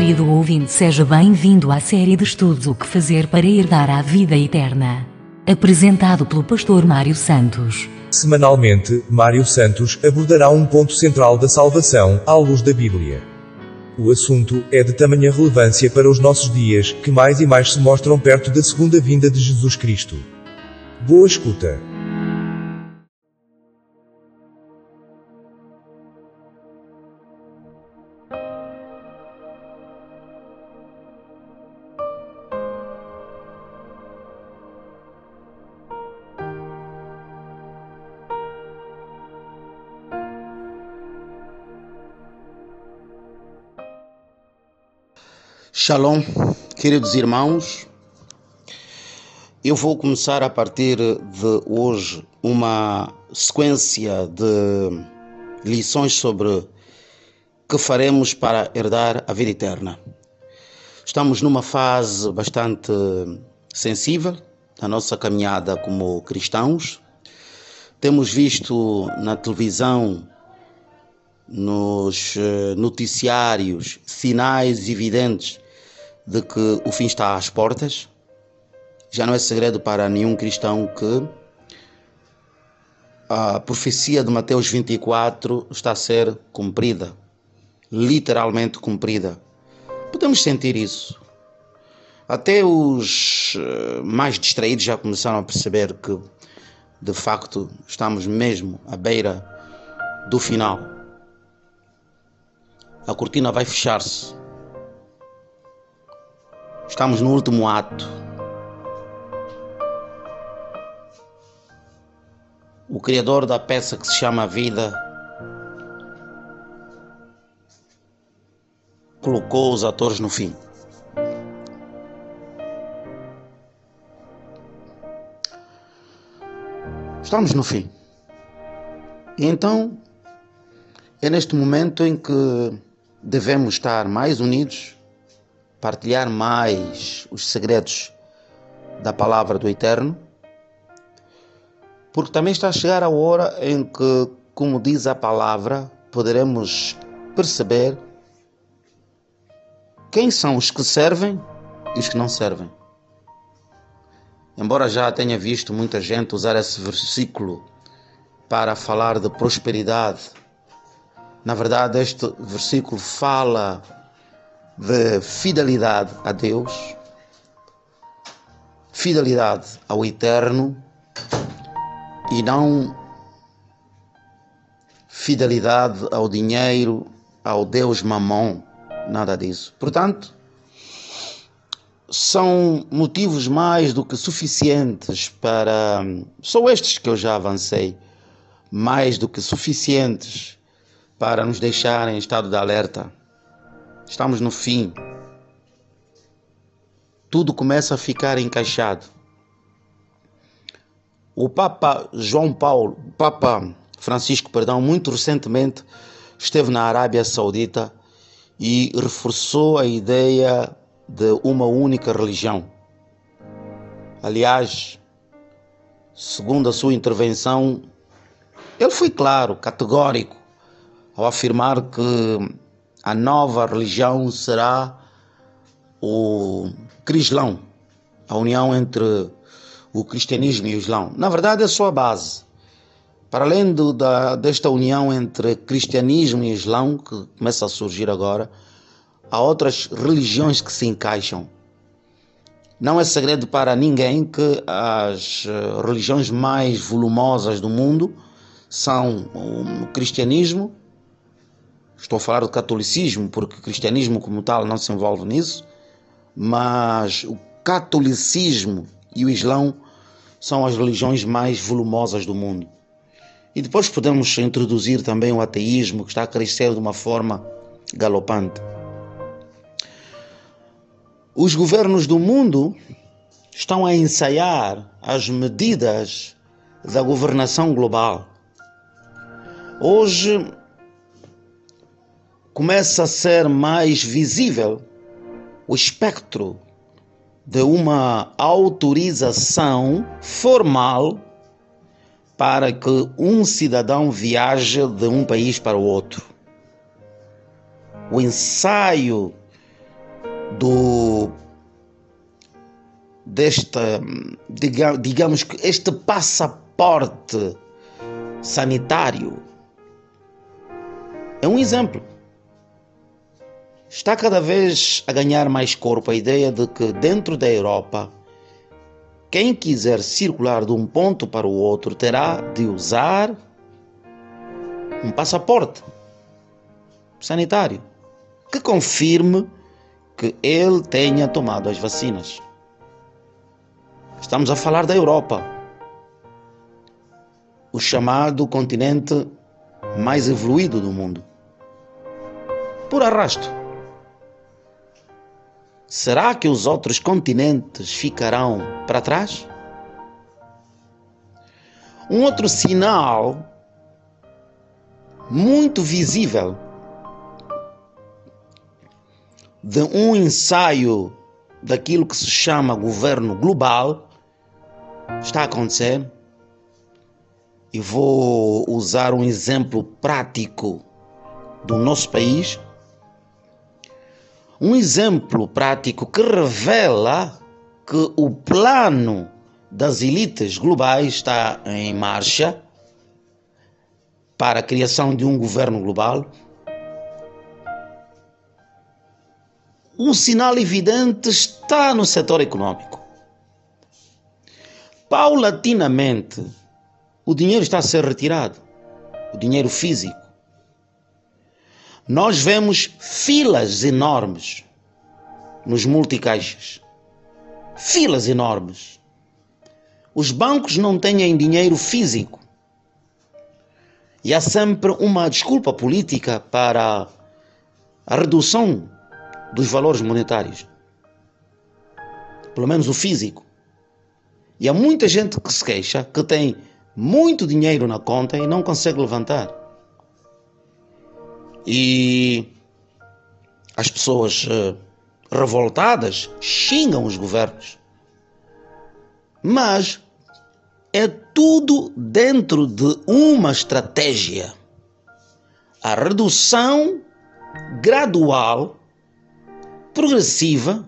Querido ouvinte, seja bem-vindo à série de estudos O que fazer para herdar a vida eterna. Apresentado pelo pastor Mário Santos. Semanalmente, Mário Santos abordará um ponto central da salvação, à luz da Bíblia. O assunto é de tamanha relevância para os nossos dias, que mais e mais se mostram perto da segunda vinda de Jesus Cristo. Boa escuta. Shalom, queridos irmãos. Eu vou começar a partir de hoje uma sequência de lições sobre que faremos para herdar a vida eterna. Estamos numa fase bastante sensível da nossa caminhada como cristãos. Temos visto na televisão nos eh, noticiários sinais evidentes de que o fim está às portas. Já não é segredo para nenhum cristão que a profecia de Mateus 24 está a ser cumprida, literalmente cumprida. Podemos sentir isso. Até os eh, mais distraídos já começaram a perceber que, de facto, estamos mesmo à beira do final a cortina vai fechar-se. Estamos no último ato. O criador da peça que se chama Vida colocou os atores no fim. Estamos no fim. E então é neste momento em que devemos estar mais unidos, partilhar mais os segredos da palavra do Eterno, porque também está a chegar a hora em que, como diz a palavra, poderemos perceber quem são os que servem e os que não servem. Embora já tenha visto muita gente usar esse versículo para falar de prosperidade na verdade, este versículo fala de fidelidade a Deus, fidelidade ao Eterno e não fidelidade ao dinheiro, ao Deus Mamon, nada disso. Portanto, são motivos mais do que suficientes para. São estes que eu já avancei, mais do que suficientes para nos deixar em estado de alerta. Estamos no fim. Tudo começa a ficar encaixado. O Papa João Paulo, Papa Francisco, perdão, muito recentemente esteve na Arábia Saudita e reforçou a ideia de uma única religião. Aliás, segundo a sua intervenção, ele foi claro, categórico ao afirmar que a nova religião será o crislão, a união entre o cristianismo e o islão. Na verdade, é só a base. Para além do, da, desta união entre cristianismo e islão, que começa a surgir agora, há outras religiões que se encaixam. Não é segredo para ninguém que as eh, religiões mais volumosas do mundo são o cristianismo, Estou a falar do catolicismo, porque o cristianismo como tal não se envolve nisso, mas o catolicismo e o islão são as religiões mais volumosas do mundo. E depois podemos introduzir também o ateísmo, que está a crescer de uma forma galopante. Os governos do mundo estão a ensaiar as medidas da governação global. Hoje, começa a ser mais visível o espectro de uma autorização formal para que um cidadão viaje de um país para o outro. O ensaio do desta digamos que este passaporte sanitário é um exemplo. Está cada vez a ganhar mais corpo a ideia de que dentro da Europa quem quiser circular de um ponto para o outro terá de usar um passaporte sanitário que confirme que ele tenha tomado as vacinas. Estamos a falar da Europa, o chamado continente mais evoluído do mundo. Por arrasto. Será que os outros continentes ficarão para trás? Um outro sinal muito visível de um ensaio daquilo que se chama governo global está a acontecer. E vou usar um exemplo prático do nosso país. Um exemplo prático que revela que o plano das elites globais está em marcha para a criação de um governo global. Um sinal evidente está no setor econômico. Paulatinamente, o dinheiro está a ser retirado, o dinheiro físico. Nós vemos filas enormes nos multicaixas. Filas enormes. Os bancos não têm dinheiro físico. E há sempre uma desculpa política para a redução dos valores monetários. Pelo menos o físico. E há muita gente que se queixa que tem muito dinheiro na conta e não consegue levantar. E as pessoas uh, revoltadas xingam os governos. Mas é tudo dentro de uma estratégia. A redução gradual, progressiva,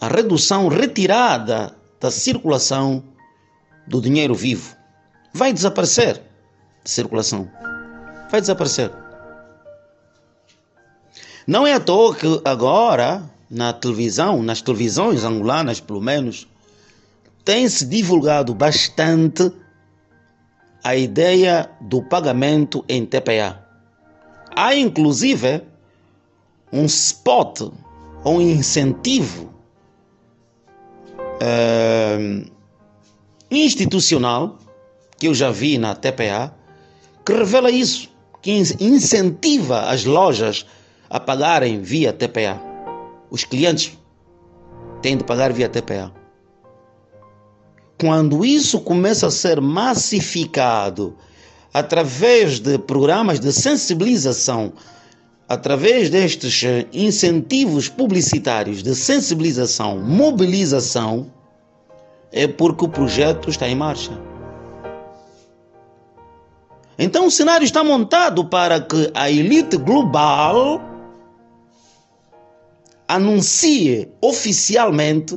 a redução retirada da circulação do dinheiro vivo. Vai desaparecer de circulação. Vai desaparecer. Não é à toa que agora, na televisão, nas televisões angolanas pelo menos, tem-se divulgado bastante a ideia do pagamento em TPA. Há inclusive um spot, um incentivo uh, institucional que eu já vi na TPA que revela isso, que incentiva as lojas a pagarem via TPA. Os clientes têm de pagar via TPA. Quando isso começa a ser massificado através de programas de sensibilização, através destes incentivos publicitários de sensibilização, mobilização, é porque o projeto está em marcha. Então o cenário está montado para que a elite global anuncie oficialmente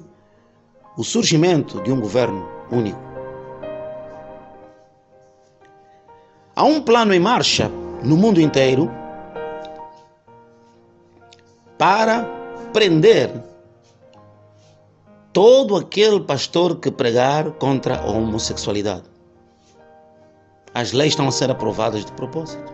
o surgimento de um governo único. Há um plano em marcha no mundo inteiro para prender todo aquele pastor que pregar contra a homossexualidade. As leis estão a ser aprovadas de propósito.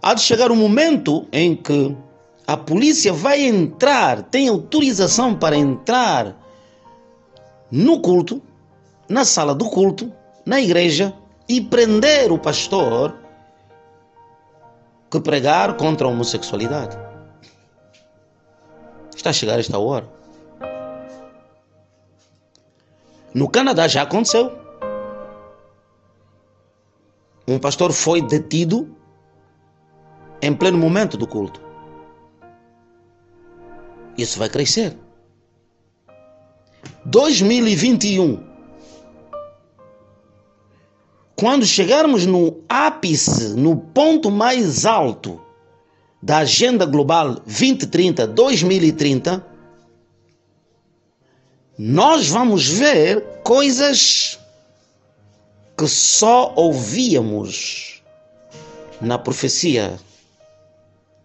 Há de chegar um momento em que a polícia vai entrar, tem autorização para entrar no culto, na sala do culto, na igreja e prender o pastor que pregar contra a homossexualidade. Está a chegar esta hora. No Canadá já aconteceu. Um pastor foi detido em pleno momento do culto. Isso vai crescer. 2021. Quando chegarmos no ápice, no ponto mais alto da Agenda Global 2030, 2030, nós vamos ver coisas que só ouvíamos na profecia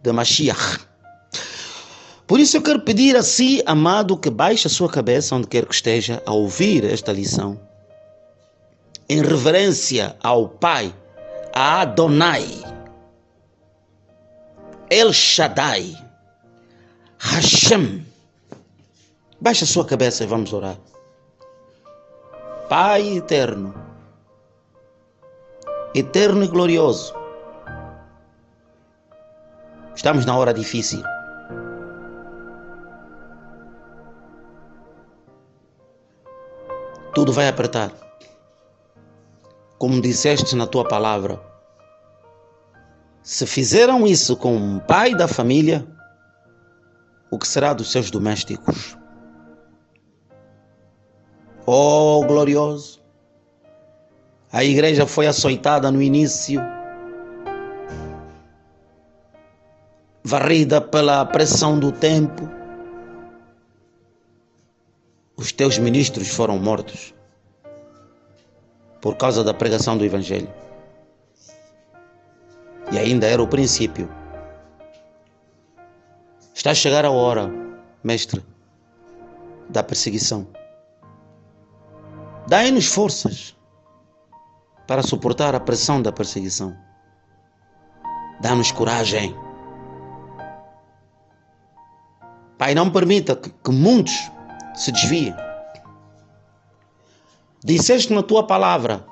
de Mashiach. Por isso eu quero pedir a si, amado, que baixe a sua cabeça onde quer que esteja a ouvir esta lição. Em reverência ao Pai, a Adonai, El Shaddai, Hashem. Baixe a sua cabeça e vamos orar. Pai eterno, eterno e glorioso, estamos na hora difícil. Tudo vai apertar. Como disseste na tua palavra, se fizeram isso com um pai da família, o que será dos seus domésticos? Oh, glorioso! A igreja foi açoitada no início, varrida pela pressão do tempo. Os teus ministros foram mortos por causa da pregação do Evangelho. E ainda era o princípio. Está a chegar a hora, mestre, da perseguição. Dai-nos forças para suportar a pressão da perseguição. Dá-nos coragem. Pai, não permita que, que muitos se desviem. Disseste na tua palavra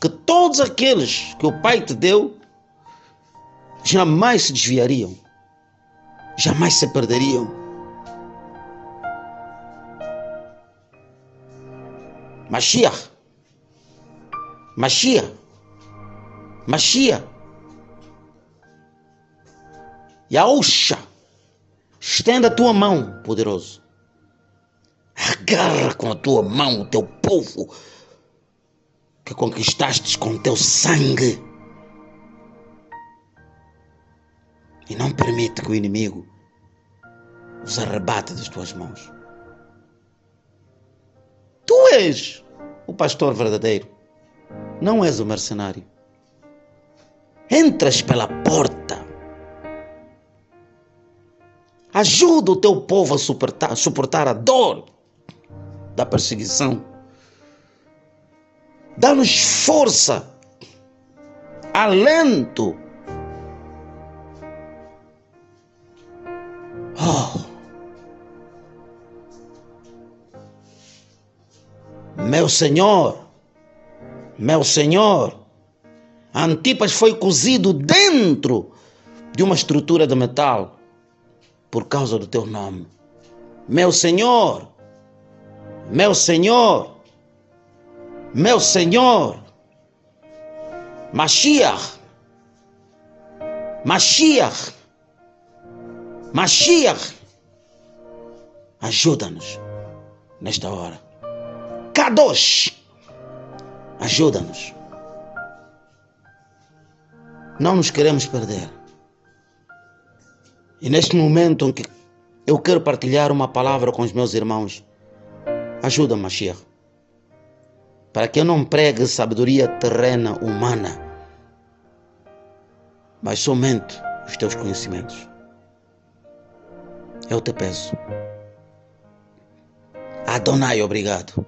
que todos aqueles que o Pai te deu jamais se desviariam, jamais se perderiam. Mashiach. Mashiach. Mashiach. Yausha. Estenda a tua mão, poderoso. Agarra com a tua mão o teu povo que conquistaste com teu sangue. E não permite que o inimigo os arrebate das tuas mãos. Tu és o pastor verdadeiro, não és o mercenário. Entras pela porta. Ajuda o teu povo a suportar, suportar a dor da perseguição. Dá-nos força, alento. Oh. Meu Senhor, meu Senhor, Antipas foi cozido dentro de uma estrutura de metal por causa do teu nome. Meu Senhor, meu Senhor, meu Senhor, Mashiach, Mashiach, Mashiach, ajuda-nos nesta hora. Kadosh, ajuda-nos. Não nos queremos perder. E neste momento em que eu quero partilhar uma palavra com os meus irmãos, ajuda, Mashiach, para que eu não pregue sabedoria terrena, humana, mas somente os teus conhecimentos. Eu te peço. Adonai, obrigado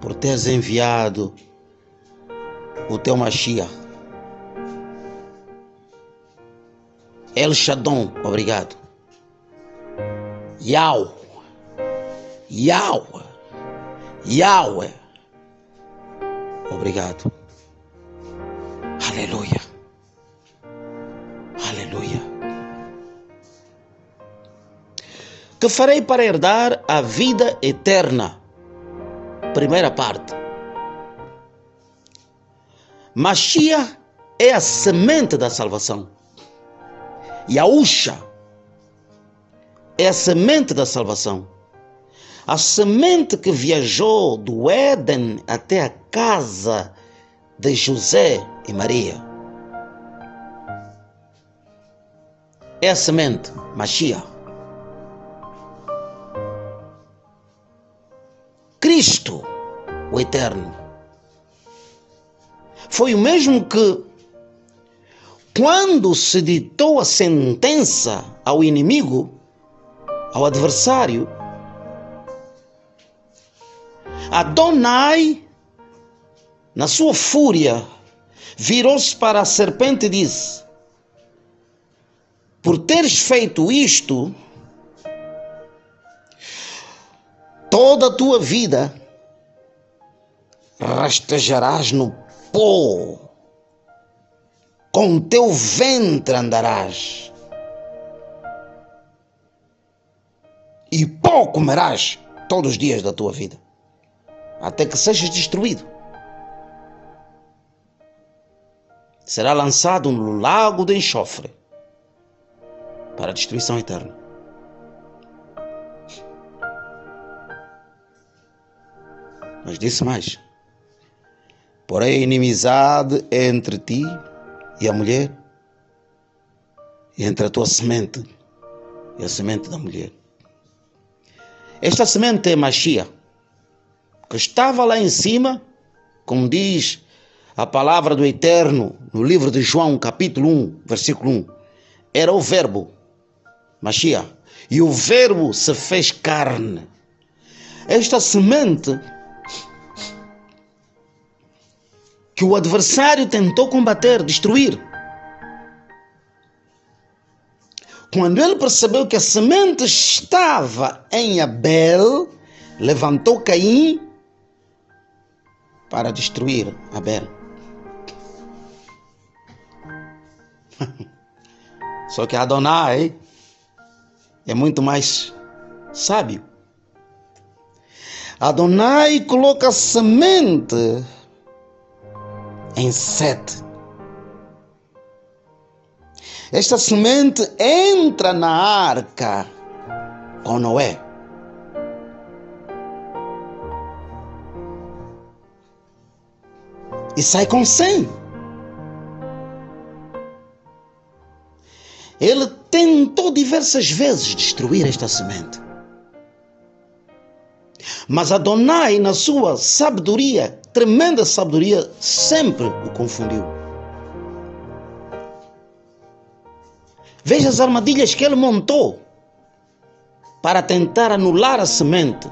por teres enviado o teu Mashiach. El Shaddon, obrigado. Yahweh, Yahweh, Yahweh, obrigado. Aleluia, aleluia. Que farei para herdar a vida eterna? Primeira parte. Mashiach é a semente da salvação. E a Usha é a semente da salvação. A semente que viajou do Éden até a casa de José e Maria. é a semente, Machia. Cristo, o Eterno. Foi o mesmo que, quando se ditou a sentença ao inimigo, ao adversário, Adonai, na sua fúria, virou-se para a serpente e disse: Por teres feito isto, toda a tua vida rastejarás no pó, com o teu ventre andarás, e pó comerás todos os dias da tua vida, até que sejas destruído. Será lançado no lago de enxofre para destruição eterna. Mas disse mais: Porém, a inimizade é entre ti e a mulher, e entre a tua semente e a semente da mulher. Esta semente é Machia, que estava lá em cima, como diz a palavra do Eterno no livro de João, capítulo 1, versículo 1. Era o Verbo, Machia, e o Verbo se fez carne. Esta semente que o adversário tentou combater, destruir. Quando ele percebeu que a semente estava em Abel, levantou Caim para destruir Abel. Só que Adonai é muito mais sábio. Adonai coloca semente em Sete. Esta semente entra na arca com Noé. E sai com cem. Ele tentou diversas vezes destruir esta semente. Mas Adonai, na sua sabedoria, tremenda sabedoria, sempre o confundiu. Veja as armadilhas que ele montou para tentar anular a semente.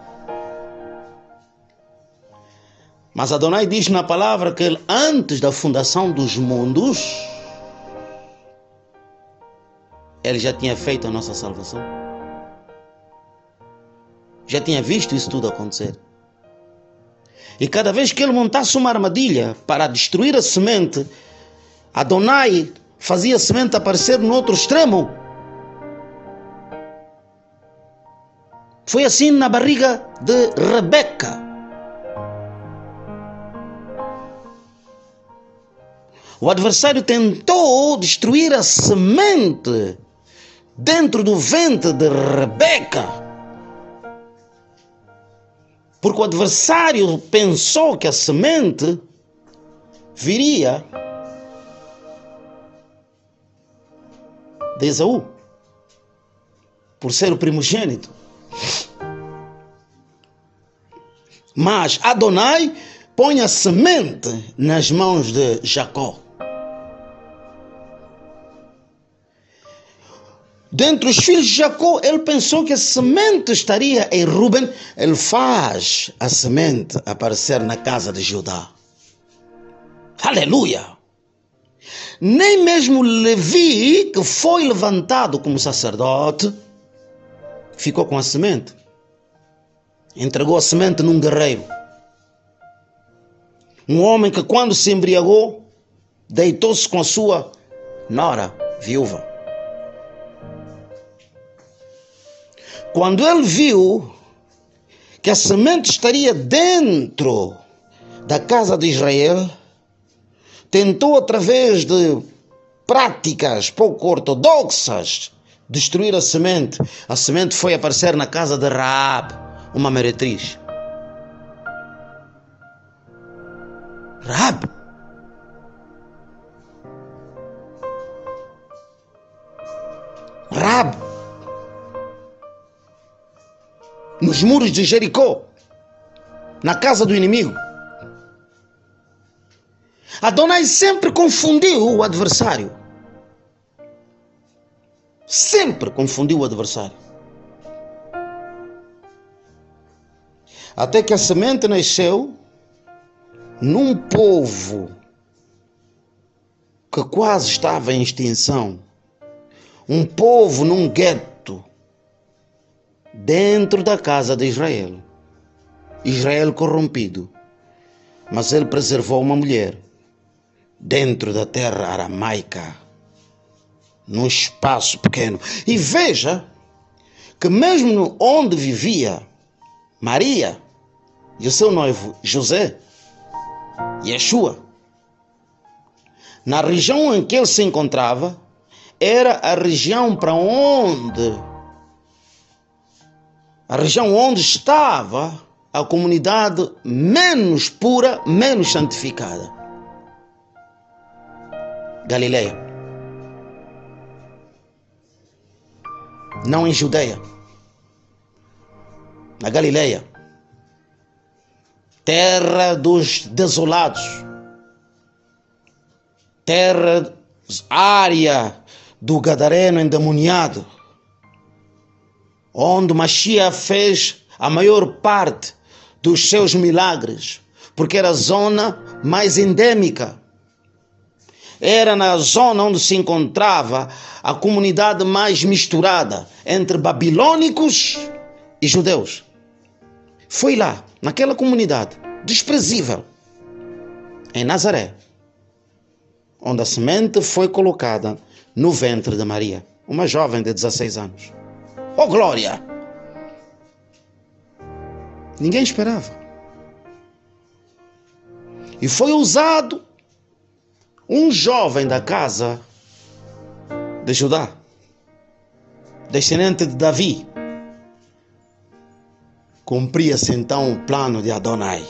Mas Adonai diz na palavra que ele, antes da fundação dos mundos, ele já tinha feito a nossa salvação. Já tinha visto isso tudo acontecer. E cada vez que ele montasse uma armadilha para destruir a semente, Adonai fazia a semente aparecer no outro extremo. Foi assim na barriga de Rebeca. O adversário tentou destruir a semente dentro do ventre de Rebeca. Porque o adversário pensou que a semente viria de Esaú, por ser o primogênito. Mas Adonai põe a semente nas mãos de Jacó. Dentre os filhos de Jacó, ele pensou que a semente estaria em Ruben. Ele faz a semente aparecer na casa de Judá. Aleluia! Nem mesmo Levi, que foi levantado como sacerdote, ficou com a semente. Entregou a semente num guerreiro. Um homem que, quando se embriagou, deitou-se com a sua nora, viúva. Quando ele viu que a semente estaria dentro da casa de Israel, tentou, através de práticas pouco ortodoxas, destruir a semente. A semente foi aparecer na casa de Raab, uma meretriz. Raab. Rab, nos muros de Jericó, na casa do inimigo. Adonai sempre confundiu o adversário. Sempre confundiu o adversário. Até que a semente nasceu num povo que quase estava em extinção. Um povo num gueto dentro da casa de Israel. Israel corrompido. Mas ele preservou uma mulher dentro da terra aramaica, num espaço pequeno. E veja que, mesmo onde vivia Maria e o seu noivo José, Yeshua, na região em que ele se encontrava, era a região para onde a região onde estava a comunidade menos pura, menos santificada. Galileia. Não em Judeia. Na Galileia. Terra dos desolados. Terra, área do Gadareno endemoniado. Onde Machia fez a maior parte dos seus milagres. Porque era a zona mais endêmica era na zona onde se encontrava a comunidade mais misturada entre babilônicos e judeus. Foi lá, naquela comunidade desprezível, em Nazaré, onde a semente foi colocada no ventre de Maria, uma jovem de 16 anos. Oh glória! Ninguém esperava. E foi usado um jovem da casa de Judá, descendente de Davi, cumpria-se então o plano de Adonai.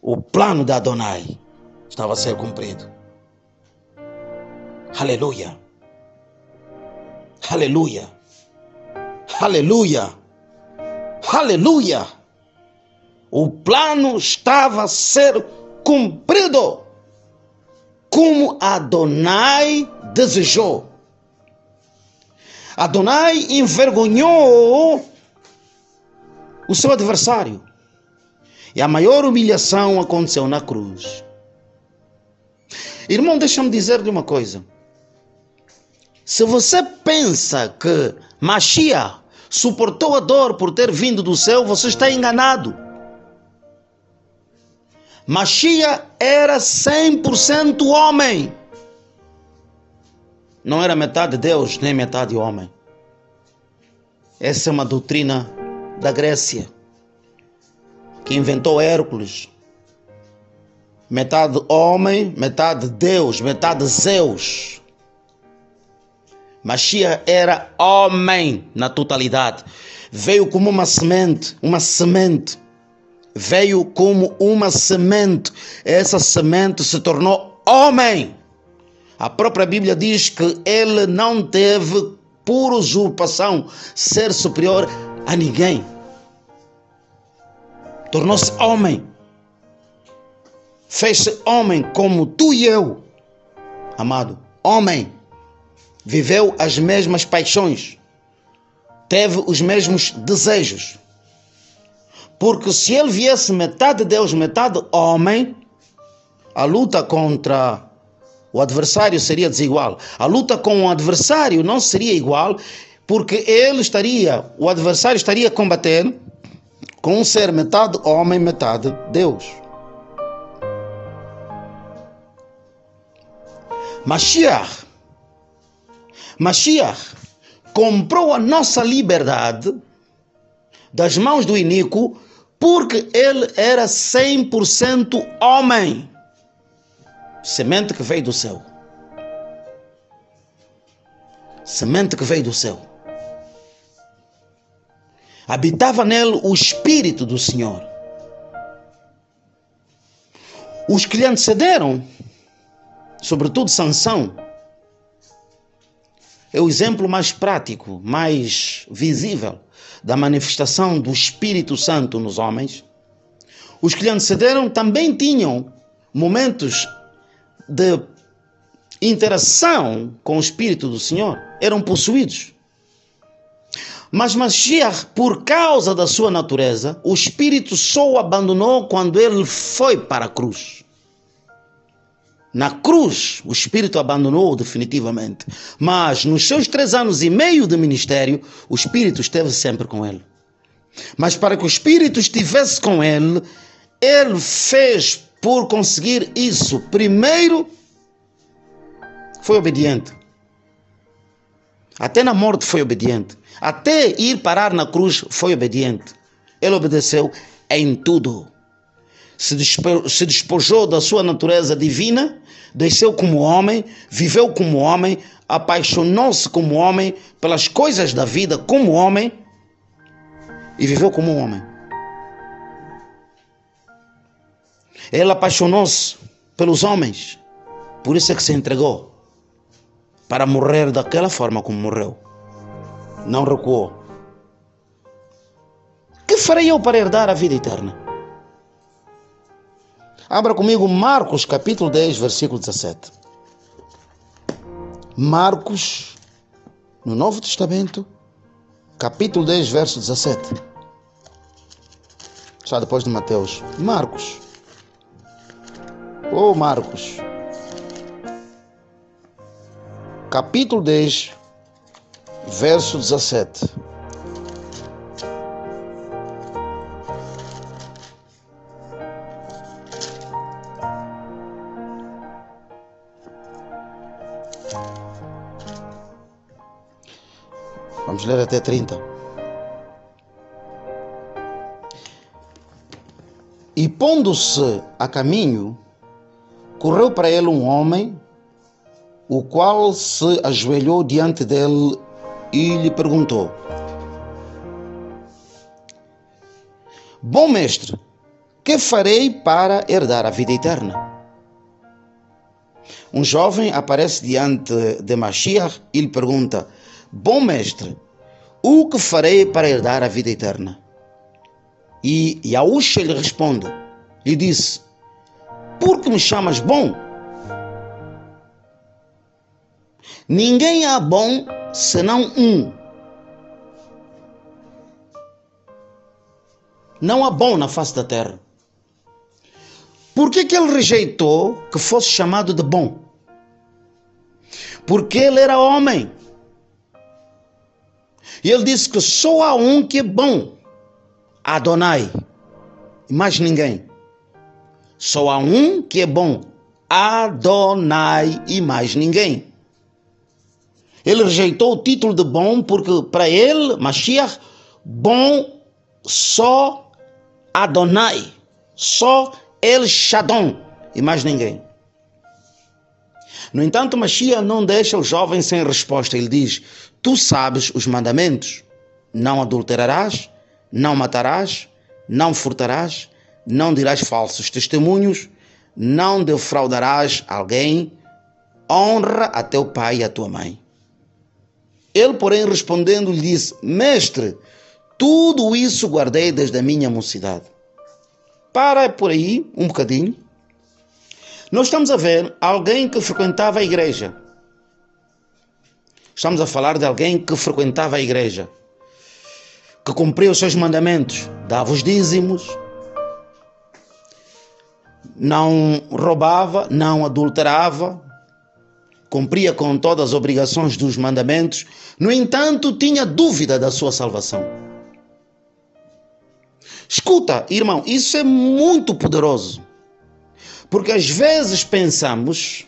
O plano de Adonai estava a ser cumprido. Aleluia. Aleluia. Aleluia. Aleluia. O plano estava a ser cumprido como Adonai desejou. Adonai envergonhou o seu adversário. E a maior humilhação aconteceu na cruz. Irmão, deixa-me dizer-lhe uma coisa. Se você pensa que Machia suportou a dor por ter vindo do céu, você está enganado. Machia era 100% homem. Não era metade Deus, nem metade homem. Essa é uma doutrina da Grécia, que inventou Hércules. Metade homem, metade Deus, metade Zeus. Machia era homem na totalidade. Veio como uma semente, uma semente veio como uma semente. Essa semente se tornou homem. A própria Bíblia diz que ele não teve por usurpação ser superior a ninguém. Tornou-se homem. Fez-se homem como tu e eu, amado. Homem. Viveu as mesmas paixões. Teve os mesmos desejos. Porque se ele viesse metade Deus, metade homem, a luta contra o adversário seria desigual. A luta com o adversário não seria igual, porque ele estaria, o adversário estaria combatendo com um ser metade homem, metade Deus. Mashiach, Mashiach comprou a nossa liberdade das mãos do iníquo porque ele era 100% homem. Semente que veio do céu. Semente que veio do céu. Habitava nele o Espírito do Senhor. Os que lhe antecederam, sobretudo Sansão, é o exemplo mais prático, mais visível da manifestação do Espírito Santo nos homens. Os que lhe antecederam também tinham momentos de interação com o Espírito do Senhor, eram possuídos. Mas Mashiach, por causa da sua natureza, o Espírito só o abandonou quando ele foi para a cruz. Na cruz, o Espírito abandonou definitivamente. Mas nos seus três anos e meio de ministério, o Espírito esteve sempre com ele. Mas para que o Espírito estivesse com ele, ele fez por conseguir isso. Primeiro, foi obediente. Até na morte foi obediente. Até ir parar na cruz foi obediente. Ele obedeceu em tudo. Se, despojou da sua natureza divina, desceu como homem, viveu como homem, apaixonou-se como homem pelas coisas da vida como homem e viveu como homem. Ele apaixonou-se pelos homens, por isso é que se entregou para morrer daquela forma como morreu não recuou. Que farei eu para herdar a vida eterna? Abra comigo Marcos capítulo 10, versículo 17. Marcos, no Novo Testamento, capítulo 10, verso 17. Só depois de Mateus. Marcos. Oh, Marcos. Capítulo 10, verso 17. Vamos ler até 30. E pondo-se a caminho, correu para ele um homem, o qual se ajoelhou diante dele e lhe perguntou: Bom mestre, que farei para herdar a vida eterna? Um jovem aparece diante de Mashiach e lhe pergunta: Bom mestre, o que farei para herdar a vida eterna? E Yahushua lhe responde, lhe disse: Por que me chamas bom? Ninguém há bom senão um. Não há bom na face da terra. Por que, que ele rejeitou que fosse chamado de bom? Porque ele era homem. E ele disse que só há um que é bom: Adonai. E mais ninguém. Só há um que é bom: Adonai e mais ninguém. Ele rejeitou o título de bom porque para ele, Mashiach, bom só Adonai, só El Shaddon e mais ninguém. No entanto, Mashiach não deixa o jovem sem resposta. Ele diz: Tu sabes os mandamentos: não adulterarás, não matarás, não furtarás, não dirás falsos testemunhos, não defraudarás alguém, honra a teu pai e a tua mãe. Ele, porém, respondendo, lhe disse: Mestre, tudo isso guardei desde a minha mocidade. Para por aí um bocadinho. Nós estamos a ver alguém que frequentava a igreja. Estamos a falar de alguém que frequentava a igreja, que cumpria os seus mandamentos, dava os dízimos, não roubava, não adulterava, cumpria com todas as obrigações dos mandamentos, no entanto, tinha dúvida da sua salvação. Escuta, irmão, isso é muito poderoso. Porque às vezes pensamos,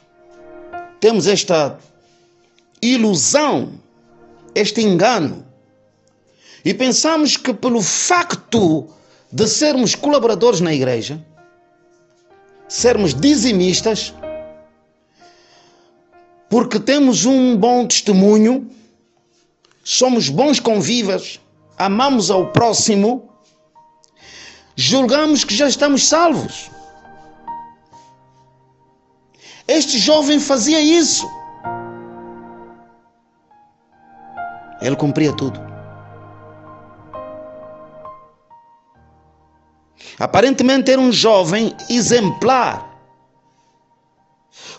temos esta ilusão, este engano, e pensamos que pelo facto de sermos colaboradores na igreja, sermos dizimistas, porque temos um bom testemunho, somos bons convivas, amamos ao próximo, julgamos que já estamos salvos. Este jovem fazia isso. Ele cumpria tudo. Aparentemente era um jovem exemplar.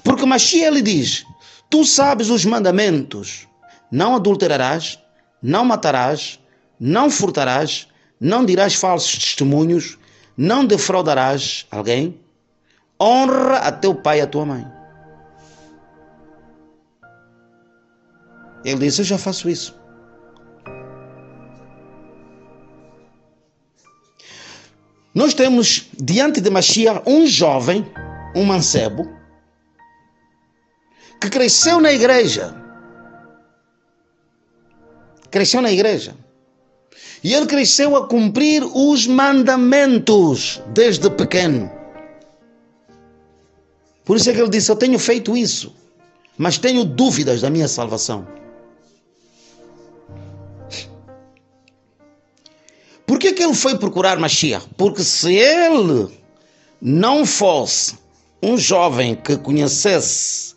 Porque Machia lhe diz: Tu sabes os mandamentos: não adulterarás, não matarás, não furtarás, não dirás falsos testemunhos, não defraudarás alguém, honra a teu pai e a tua mãe. Ele disse: Eu já faço isso. Nós temos diante de Mashiach um jovem, um mancebo, que cresceu na igreja. Cresceu na igreja. E ele cresceu a cumprir os mandamentos desde pequeno. Por isso é que ele disse: Eu tenho feito isso, mas tenho dúvidas da minha salvação. Por que, que ele foi procurar Mashiach? Porque se ele não fosse um jovem que conhecesse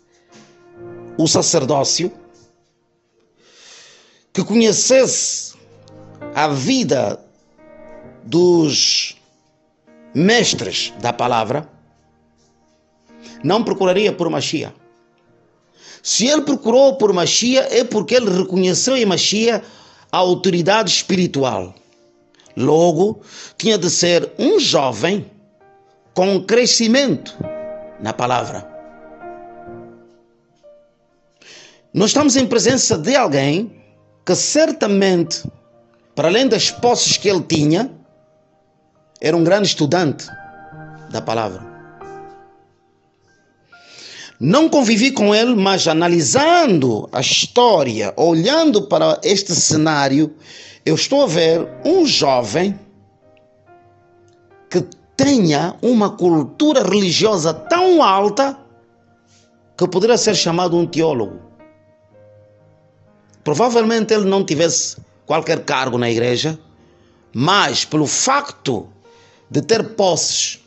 o sacerdócio, que conhecesse a vida dos mestres da palavra, não procuraria por Mashiach. Se ele procurou por Mashiach, é porque ele reconheceu em Mashiach a autoridade espiritual. Logo, tinha de ser um jovem com crescimento na palavra. Nós estamos em presença de alguém que certamente, para além das posses que ele tinha, era um grande estudante da palavra. Não convivi com ele, mas analisando a história, olhando para este cenário, eu estou a ver um jovem que tenha uma cultura religiosa tão alta que poderia ser chamado um teólogo. Provavelmente ele não tivesse qualquer cargo na igreja, mas pelo facto de ter posses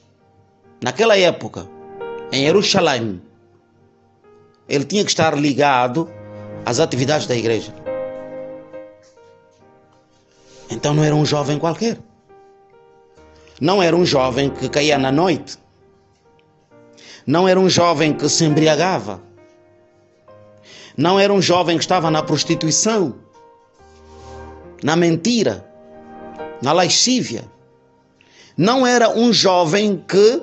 naquela época em Jerusalém, ele tinha que estar ligado às atividades da igreja. Então não era um jovem qualquer. Não era um jovem que caía na noite. Não era um jovem que se embriagava. Não era um jovem que estava na prostituição, na mentira, na lascívia. Não era um jovem que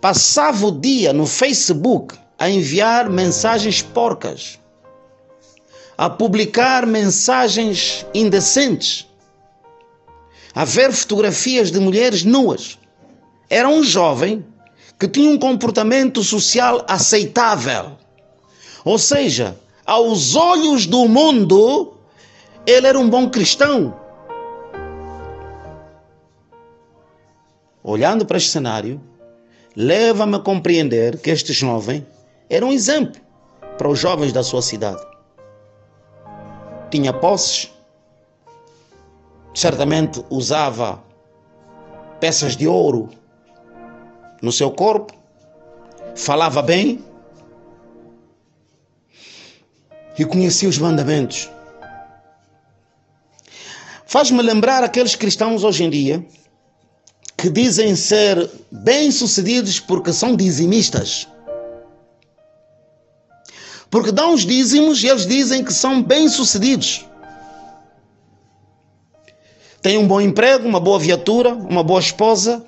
passava o dia no Facebook a enviar mensagens porcas, a publicar mensagens indecentes a ver fotografias de mulheres nuas. Era um jovem que tinha um comportamento social aceitável. Ou seja, aos olhos do mundo, ele era um bom cristão. Olhando para este cenário, leva-me a compreender que este jovem era um exemplo para os jovens da sua cidade. Tinha posses, certamente usava peças de ouro no seu corpo, falava bem e conhecia os mandamentos. Faz-me lembrar aqueles cristãos hoje em dia que dizem ser bem-sucedidos porque são dizimistas. Porque dão os dízimos e eles dizem que são bem-sucedidos tem um bom emprego, uma boa viatura, uma boa esposa.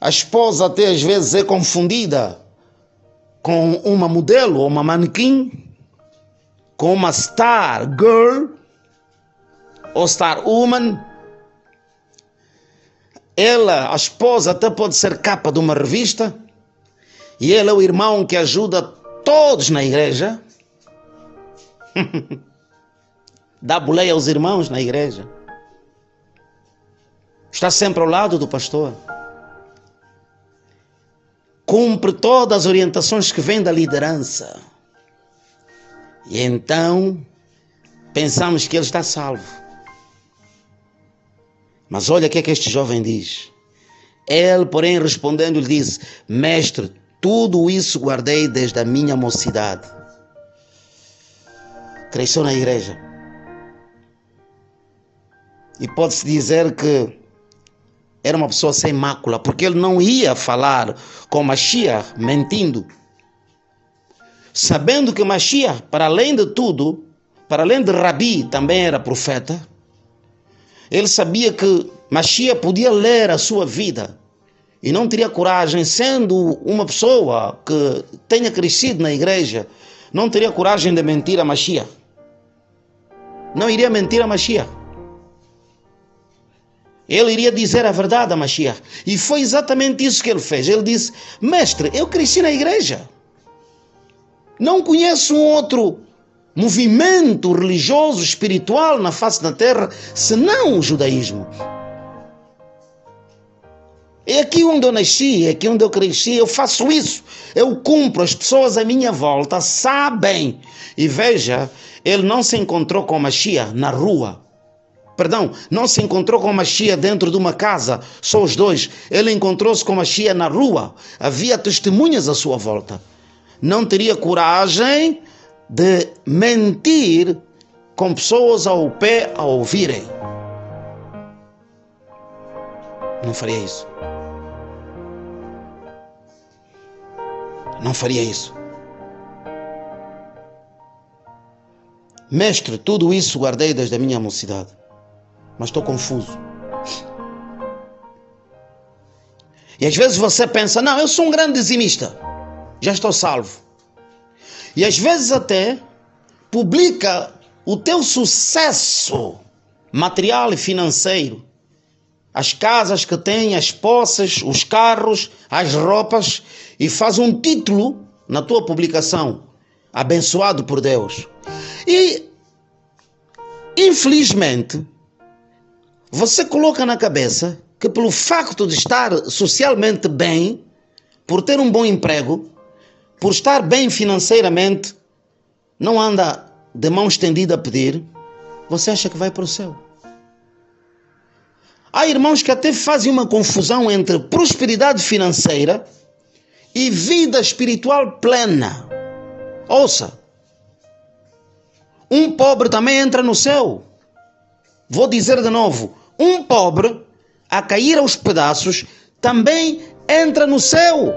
A esposa até às vezes é confundida com uma modelo ou uma manequim, com uma star girl ou star woman. Ela, a esposa, até pode ser capa de uma revista. E ele é o irmão que ajuda todos na igreja. dá boleia aos irmãos na igreja, está sempre ao lado do pastor, cumpre todas as orientações que vêm da liderança. E então pensamos que ele está salvo. Mas olha o que é que este jovem diz. Ele, porém, respondendo, lhe disse: Mestre, tudo isso guardei desde a minha mocidade. cresceu na igreja. E pode-se dizer que era uma pessoa sem mácula, porque ele não ia falar com Mashiach mentindo. Sabendo que Mashiach, para além de tudo, para além de Rabi, também era profeta, ele sabia que Mashiach podia ler a sua vida e não teria coragem, sendo uma pessoa que tenha crescido na igreja, não teria coragem de mentir a Mashiach. Não iria mentir a Mashiach. Ele iria dizer a verdade a Mashiach. E foi exatamente isso que ele fez. Ele disse: Mestre, eu cresci na igreja. Não conheço um outro movimento religioso, espiritual na face da terra, senão o judaísmo. É aqui onde eu nasci, é aqui onde eu cresci, eu faço isso, eu cumpro, as pessoas à minha volta sabem. E veja, ele não se encontrou com Mashiach na rua. Perdão, não se encontrou com Mashiach dentro de uma casa, só os dois. Ele encontrou-se com Mashiach na rua. Havia testemunhas à sua volta. Não teria coragem de mentir com pessoas ao pé a ouvirem. Não faria isso. Não faria isso. Mestre, tudo isso guardei desde a minha mocidade, mas estou confuso. E às vezes você pensa: não, eu sou um grande dizimista, já estou salvo. E às vezes até publica o teu sucesso material e financeiro, as casas que tem, as posses, os carros, as roupas, e faz um título na tua publicação: Abençoado por Deus. E, infelizmente, você coloca na cabeça que, pelo facto de estar socialmente bem, por ter um bom emprego, por estar bem financeiramente, não anda de mão estendida a pedir, você acha que vai para o céu. Há irmãos que até fazem uma confusão entre prosperidade financeira e vida espiritual plena. Ouça, um pobre também entra no céu. Vou dizer de novo: um pobre a cair aos pedaços também entra no céu.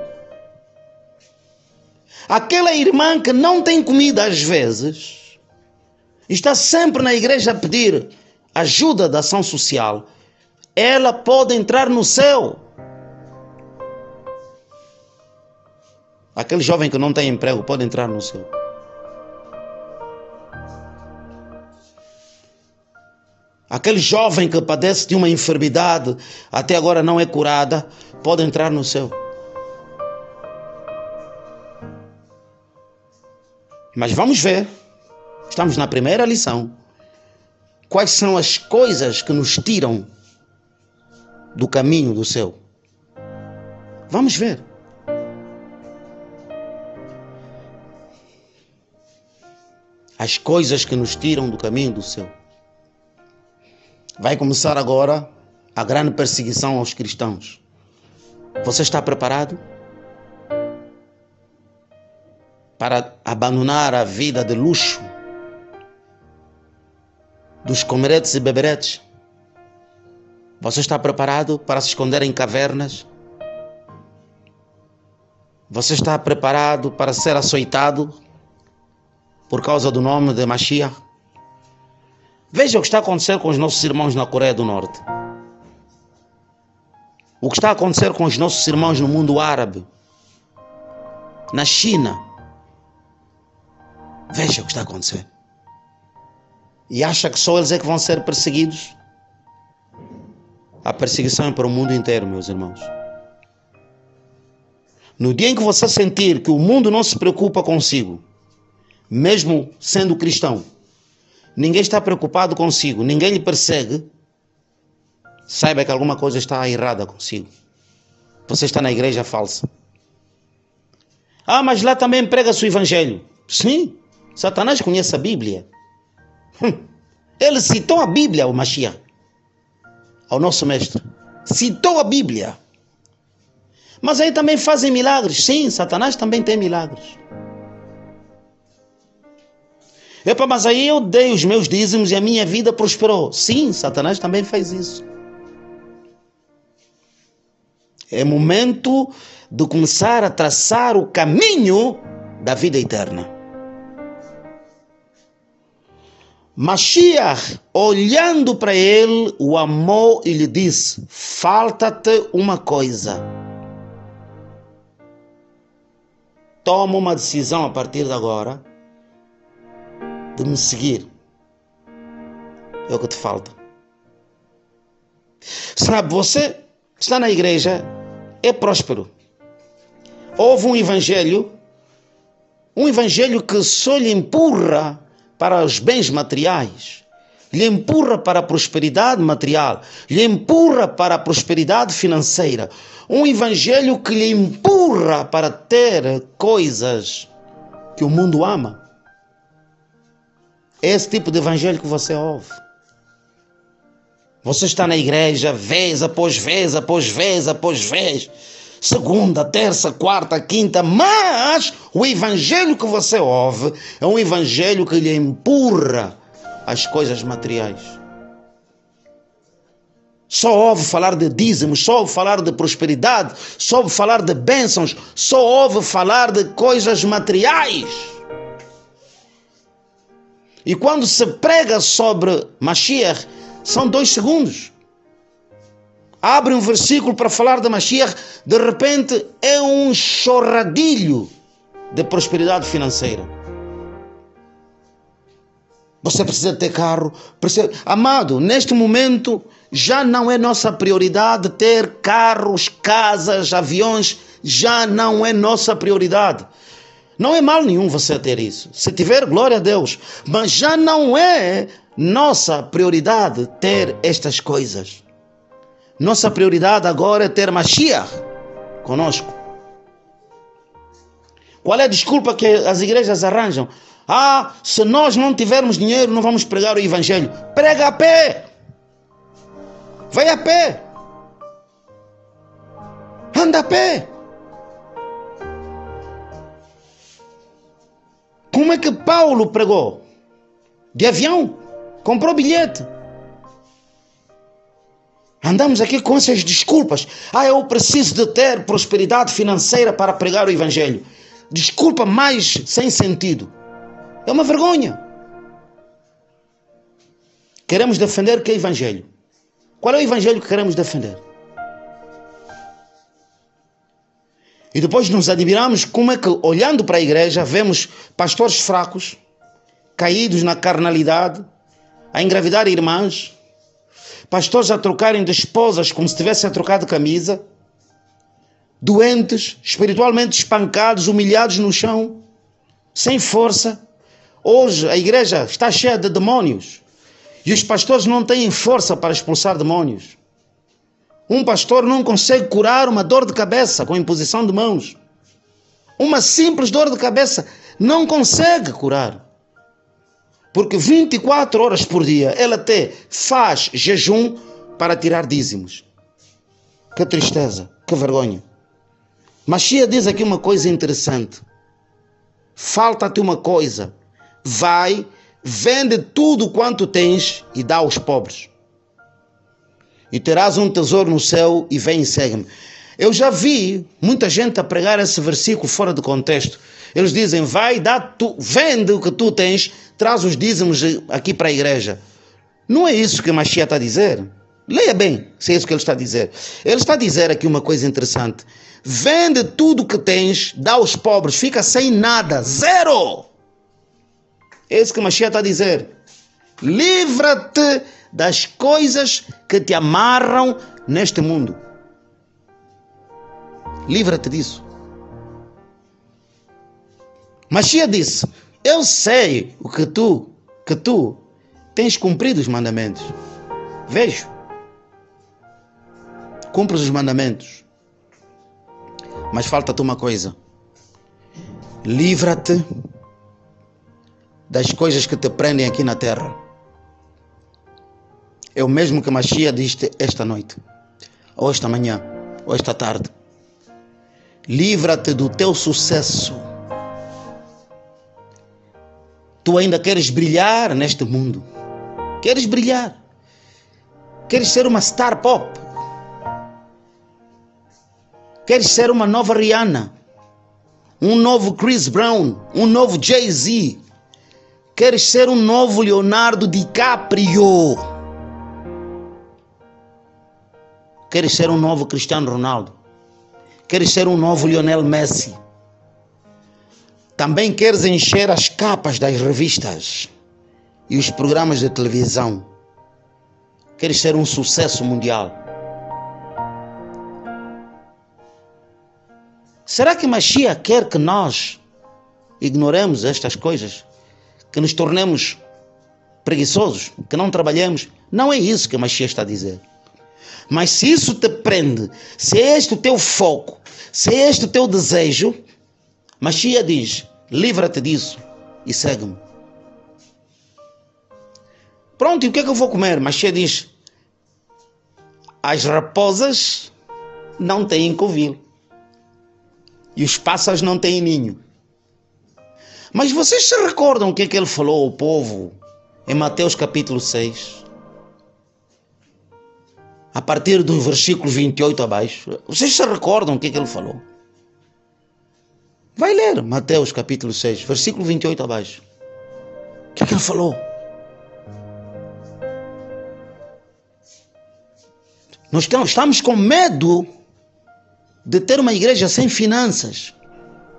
Aquela irmã que não tem comida às vezes, está sempre na igreja a pedir ajuda da ação social, ela pode entrar no céu. Aquele jovem que não tem emprego pode entrar no céu. Aquele jovem que padece de uma enfermidade, até agora não é curada, pode entrar no céu. Mas vamos ver, estamos na primeira lição. Quais são as coisas que nos tiram do caminho do céu? Vamos ver. As coisas que nos tiram do caminho do céu. Vai começar agora a grande perseguição aos cristãos. Você está preparado? para abandonar a vida de luxo dos comeretes e beberetes? Você está preparado para se esconder em cavernas? Você está preparado para ser açoitado por causa do nome de Mashiach? Veja o que está acontecendo com os nossos irmãos na Coreia do Norte. O que está a acontecer com os nossos irmãos no mundo árabe, na China, Veja o que está acontecendo. E acha que só eles é que vão ser perseguidos? A perseguição é para o mundo inteiro, meus irmãos. No dia em que você sentir que o mundo não se preocupa consigo, mesmo sendo cristão, ninguém está preocupado consigo, ninguém lhe persegue, saiba que alguma coisa está errada consigo. Você está na igreja falsa. Ah, mas lá também prega-se o evangelho. Sim, Satanás conhece a Bíblia. Hum. Ele citou a Bíblia ao Mashiach, ao nosso mestre. Citou a Bíblia. Mas aí também fazem milagres. Sim, Satanás também tem milagres. Epa, mas aí eu dei os meus dízimos e a minha vida prosperou. Sim, Satanás também faz isso. É momento de começar a traçar o caminho da vida eterna. Mashiach, olhando para ele, o amou e lhe disse: Falta-te uma coisa. Toma uma decisão a partir de agora de me seguir. É o que te falta. Sabe, você está na igreja, é próspero. Houve um evangelho, um evangelho que só lhe empurra para os bens materiais, lhe empurra para a prosperidade material, lhe empurra para a prosperidade financeira. Um evangelho que lhe empurra para ter coisas que o mundo ama. É esse tipo de evangelho que você ouve. Você está na igreja vez após vez, após vez, após vez. Segunda, terça, quarta, quinta, mas o evangelho que você ouve é um evangelho que lhe empurra as coisas materiais. Só ouve falar de dízimos, só ouve falar de prosperidade, só ouve falar de bênçãos, só ouve falar de coisas materiais. E quando se prega sobre Mashiach, são dois segundos. Abre um versículo para falar de Mashiach, de repente é um chorradilho de prosperidade financeira. Você precisa ter carro. Precisa... Amado, neste momento já não é nossa prioridade ter carros, casas, aviões. Já não é nossa prioridade. Não é mal nenhum você ter isso. Se tiver, glória a Deus. Mas já não é nossa prioridade ter estas coisas. Nossa prioridade agora é ter Mashiach conosco. Qual é a desculpa que as igrejas arranjam? Ah, se nós não tivermos dinheiro, não vamos pregar o Evangelho. Prega a pé. Vai a pé. Anda a pé. Como é que Paulo pregou? De avião? Comprou bilhete. Andamos aqui com essas desculpas. Ah, eu preciso de ter prosperidade financeira para pregar o Evangelho. Desculpa mais sem sentido. É uma vergonha. Queremos defender que Evangelho? Qual é o Evangelho que queremos defender? E depois nos admiramos como é que, olhando para a igreja, vemos pastores fracos, caídos na carnalidade, a engravidar irmãs, pastores a trocarem de esposas como se tivessem a trocar de camisa, doentes, espiritualmente espancados, humilhados no chão, sem força. Hoje a igreja está cheia de demônios e os pastores não têm força para expulsar demônios. Um pastor não consegue curar uma dor de cabeça com imposição de mãos. Uma simples dor de cabeça não consegue curar. Porque 24 horas por dia ele até faz jejum para tirar dízimos. Que tristeza, que vergonha. Machia diz aqui uma coisa interessante. Falta-te uma coisa. Vai, vende tudo quanto tens e dá aos pobres e terás um tesouro no céu e vem e segue-me. Eu já vi muita gente a pregar esse versículo fora de contexto. Eles dizem: vai, dá tu, vende o que tu tens, traz os dízimos aqui para a igreja. Não é isso que Machia está a dizer. Leia bem se é isso que ele está a dizer. Ele está a dizer aqui uma coisa interessante. Vende tudo o que tens, dá aos pobres, fica sem nada, zero. É isso que Machia está a dizer. Livra-te das coisas que te amarram neste mundo. Livra-te disso. Machia disse: Eu sei o que tu, que tu tens cumprido os mandamentos. Vejo. Cumpres os mandamentos. Mas falta-te uma coisa. Livra-te das coisas que te prendem aqui na terra. É o mesmo que Machia disse esta noite, ou esta manhã, ou esta tarde. Livra-te do teu sucesso. Tu ainda queres brilhar neste mundo. Queres brilhar. Queres ser uma star pop. Queres ser uma nova Rihanna. Um novo Chris Brown. Um novo Jay-Z. Queres ser um novo Leonardo DiCaprio. Queres ser um novo Cristiano Ronaldo. Queres ser um novo Lionel Messi. Também queres encher as capas das revistas e os programas de televisão. Queres ser um sucesso mundial. Será que Machia quer que nós ignoremos estas coisas? Que nos tornemos preguiçosos? Que não trabalhemos? Não é isso que Machia está a dizer. Mas se isso te prende, se é este o teu foco, se é este o teu desejo, Machia diz: livra-te disso e segue-me. Pronto, e o que é que eu vou comer? Machia diz: as raposas não têm covil e os pássaros não têm ninho. Mas vocês se recordam o que é que ele falou ao povo em Mateus capítulo 6? A partir do versículo 28 abaixo. Vocês se recordam o que é que ele falou? Vai ler Mateus capítulo 6, versículo 28 abaixo. O que é que ele falou? Nós estamos com medo de ter uma igreja sem finanças.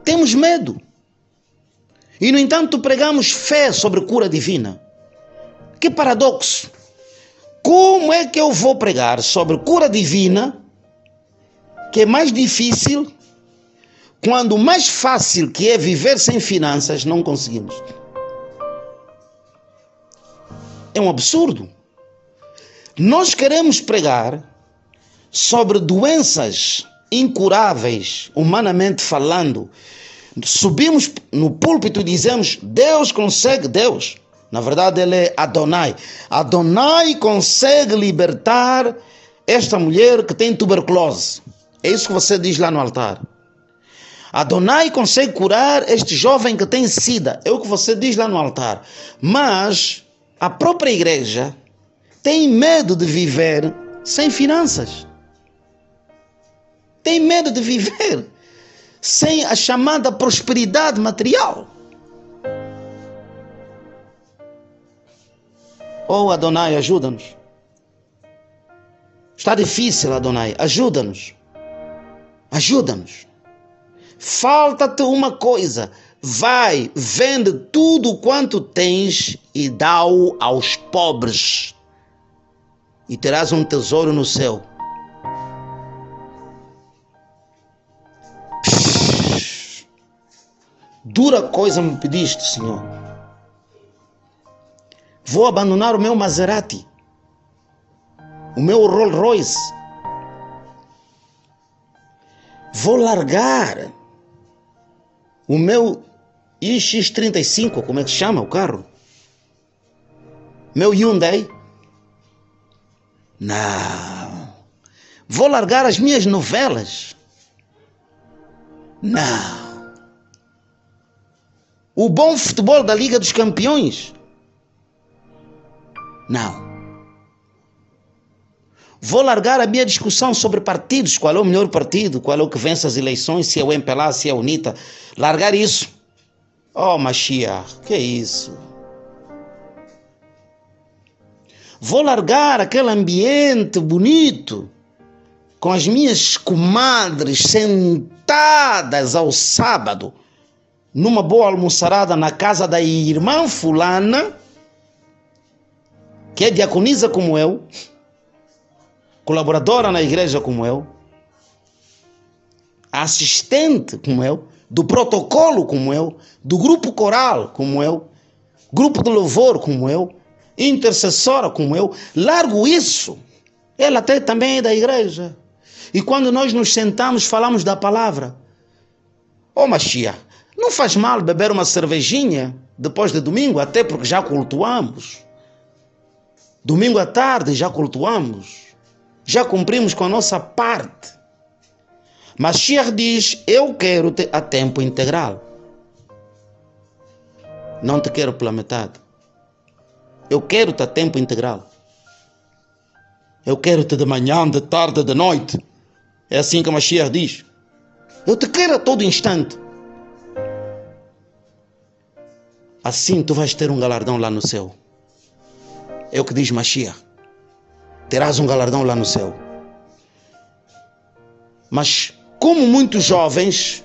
Temos medo. E, no entanto, pregamos fé sobre cura divina. Que paradoxo! Como é que eu vou pregar sobre cura divina, que é mais difícil, quando mais fácil que é viver sem finanças não conseguimos? É um absurdo. Nós queremos pregar sobre doenças incuráveis, humanamente falando. Subimos no púlpito e dizemos: Deus consegue, Deus. Na verdade, ele é Adonai. Adonai consegue libertar esta mulher que tem tuberculose. É isso que você diz lá no altar. Adonai consegue curar este jovem que tem sida. É o que você diz lá no altar. Mas a própria igreja tem medo de viver sem finanças tem medo de viver sem a chamada prosperidade material. Oh Adonai, ajuda-nos. Está difícil, Adonai, ajuda-nos. Ajuda-nos. Falta-te uma coisa. Vai, vende tudo quanto tens e dá-o aos pobres. E terás um tesouro no céu Dura coisa me pediste, Senhor. Vou abandonar o meu Maserati, o meu Rolls Royce. Vou largar o meu iX35, como é que chama o carro? Meu Hyundai. Não. Vou largar as minhas novelas. Não. O bom futebol da Liga dos Campeões? Não. Vou largar a minha discussão sobre partidos, qual é o melhor partido, qual é o que vence as eleições, se é o MPLA, se é a UNITA. Largar isso. Oh, Mashiach, que é isso? Vou largar aquele ambiente bonito, com as minhas comadres sentadas ao sábado, numa boa almoçarada na casa da irmã fulana, que é diaconisa como eu, colaboradora na igreja como eu, assistente como eu, do protocolo como eu, do grupo coral como eu, grupo de louvor como eu, intercessora como eu, largo isso. Ela até também é da igreja. E quando nós nos sentamos, falamos da palavra. Ô oh, Machia, não faz mal beber uma cervejinha depois de domingo, até porque já cultuamos. Domingo à tarde já cultuamos. Já cumprimos com a nossa parte. Mas Xiar diz: Eu quero a tempo integral. Não te quero pela metade. Eu quero-te a tempo integral. Eu quero-te de manhã, de tarde, de noite. É assim que Mashiach diz. Eu te quero a todo instante. Assim tu vais ter um galardão lá no céu. É o que diz Mashiach. Terás um galardão lá no céu. Mas, como muitos jovens,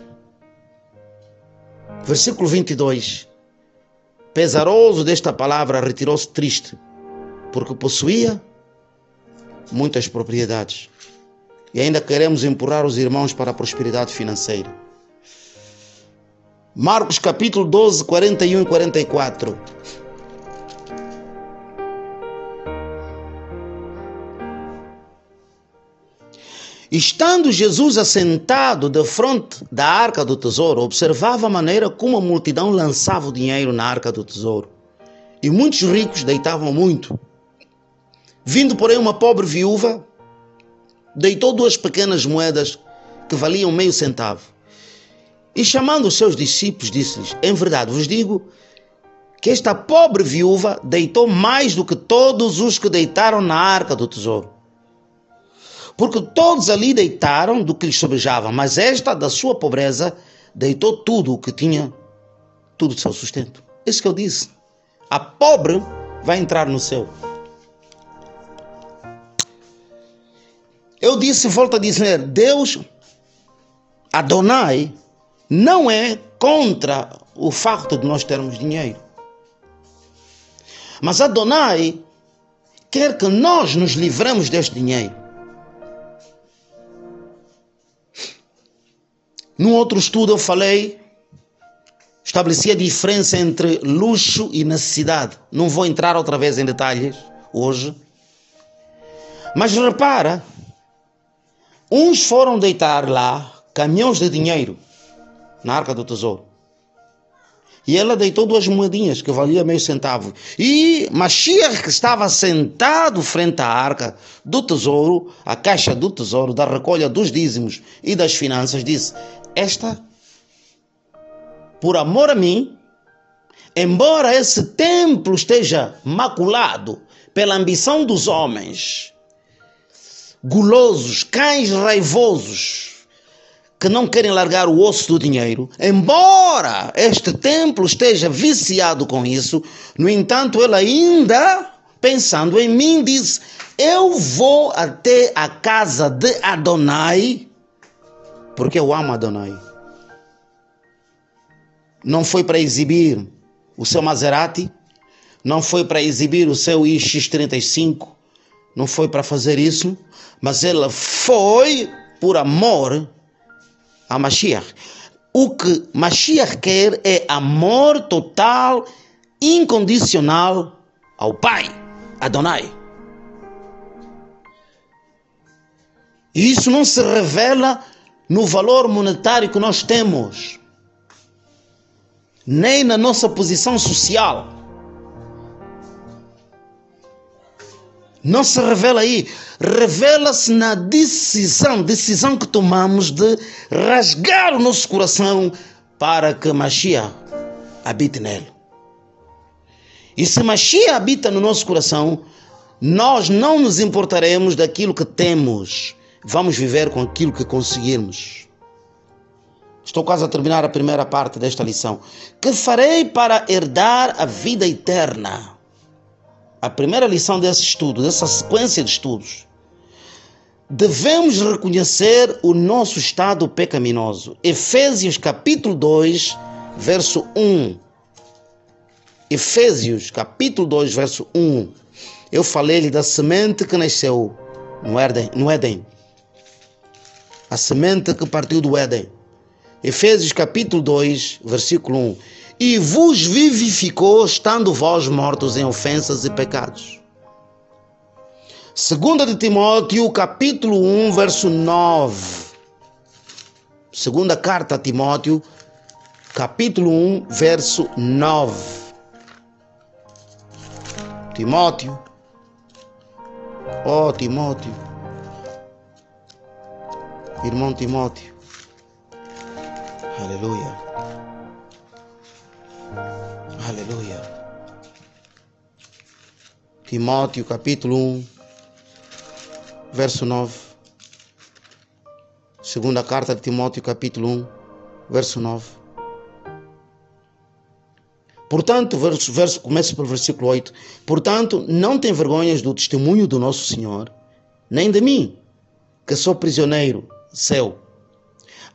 versículo 22, pesaroso desta palavra, retirou-se triste, porque possuía muitas propriedades. E ainda queremos empurrar os irmãos para a prosperidade financeira. Marcos capítulo 12, 41 e 44. Estando Jesus assentado de frente da arca do tesouro, observava a maneira como a multidão lançava o dinheiro na arca do tesouro. E muitos ricos deitavam muito. Vindo, porém, uma pobre viúva, deitou duas pequenas moedas que valiam meio centavo. E chamando os seus discípulos, disse-lhes: Em verdade vos digo que esta pobre viúva deitou mais do que todos os que deitaram na arca do tesouro porque todos ali deitaram do que lhes sobejava, mas esta, da sua pobreza, deitou tudo o que tinha, tudo o seu sustento. Isso que eu disse. A pobre vai entrar no céu. Eu disse, volto a dizer, Deus, Adonai, não é contra o facto de nós termos dinheiro. Mas Adonai quer que nós nos livremos deste dinheiro. Num outro estudo eu falei, estabeleci a diferença entre luxo e necessidade. Não vou entrar outra vez em detalhes hoje. Mas repara, uns foram deitar lá caminhões de dinheiro na arca do tesouro. E ela deitou duas moedinhas que valia meio centavo. E Mashiach, que estava sentado frente à arca do tesouro, a caixa do tesouro, da recolha dos dízimos e das finanças, disse: esta, por amor a mim, embora esse templo esteja maculado pela ambição dos homens, gulosos, cães raivosos, que não querem largar o osso do dinheiro, embora este templo esteja viciado com isso, no entanto, ele ainda, pensando em mim, diz: Eu vou até a casa de Adonai porque eu amo Adonai. Não foi para exibir o seu Maserati, não foi para exibir o seu iX35, não foi para fazer isso, mas ela foi por amor a Mashiach. O que Mashiach quer é amor total, incondicional ao Pai, Adonai. E isso não se revela no valor monetário que nós temos, nem na nossa posição social. Não se revela aí, revela-se na decisão, decisão que tomamos de rasgar o nosso coração para que Mashiach habite nele. E se Mashiach habita no nosso coração, nós não nos importaremos daquilo que temos, Vamos viver com aquilo que conseguirmos. Estou quase a terminar a primeira parte desta lição. Que farei para herdar a vida eterna? A primeira lição desse estudo, dessa sequência de estudos. Devemos reconhecer o nosso estado pecaminoso. Efésios capítulo 2, verso 1. Efésios capítulo 2, verso 1. Eu falei-lhe da semente que nasceu no Éden, no Éden a semente que partiu do Éden. Efésios capítulo 2, versículo 1. E vos vivificou, estando vós mortos em ofensas e pecados. Segunda de Timóteo, capítulo 1, verso 9. Segunda carta a Timóteo, capítulo 1, verso 9. Timóteo. Oh, Timóteo irmão Timóteo. Aleluia. Aleluia. Timóteo capítulo 1, verso 9. Segunda carta de Timóteo capítulo 1, verso 9. Portanto, verso, verso, começa pelo versículo 8. Portanto, não tem vergonhas do testemunho do nosso Senhor, nem de mim, que sou prisioneiro seu.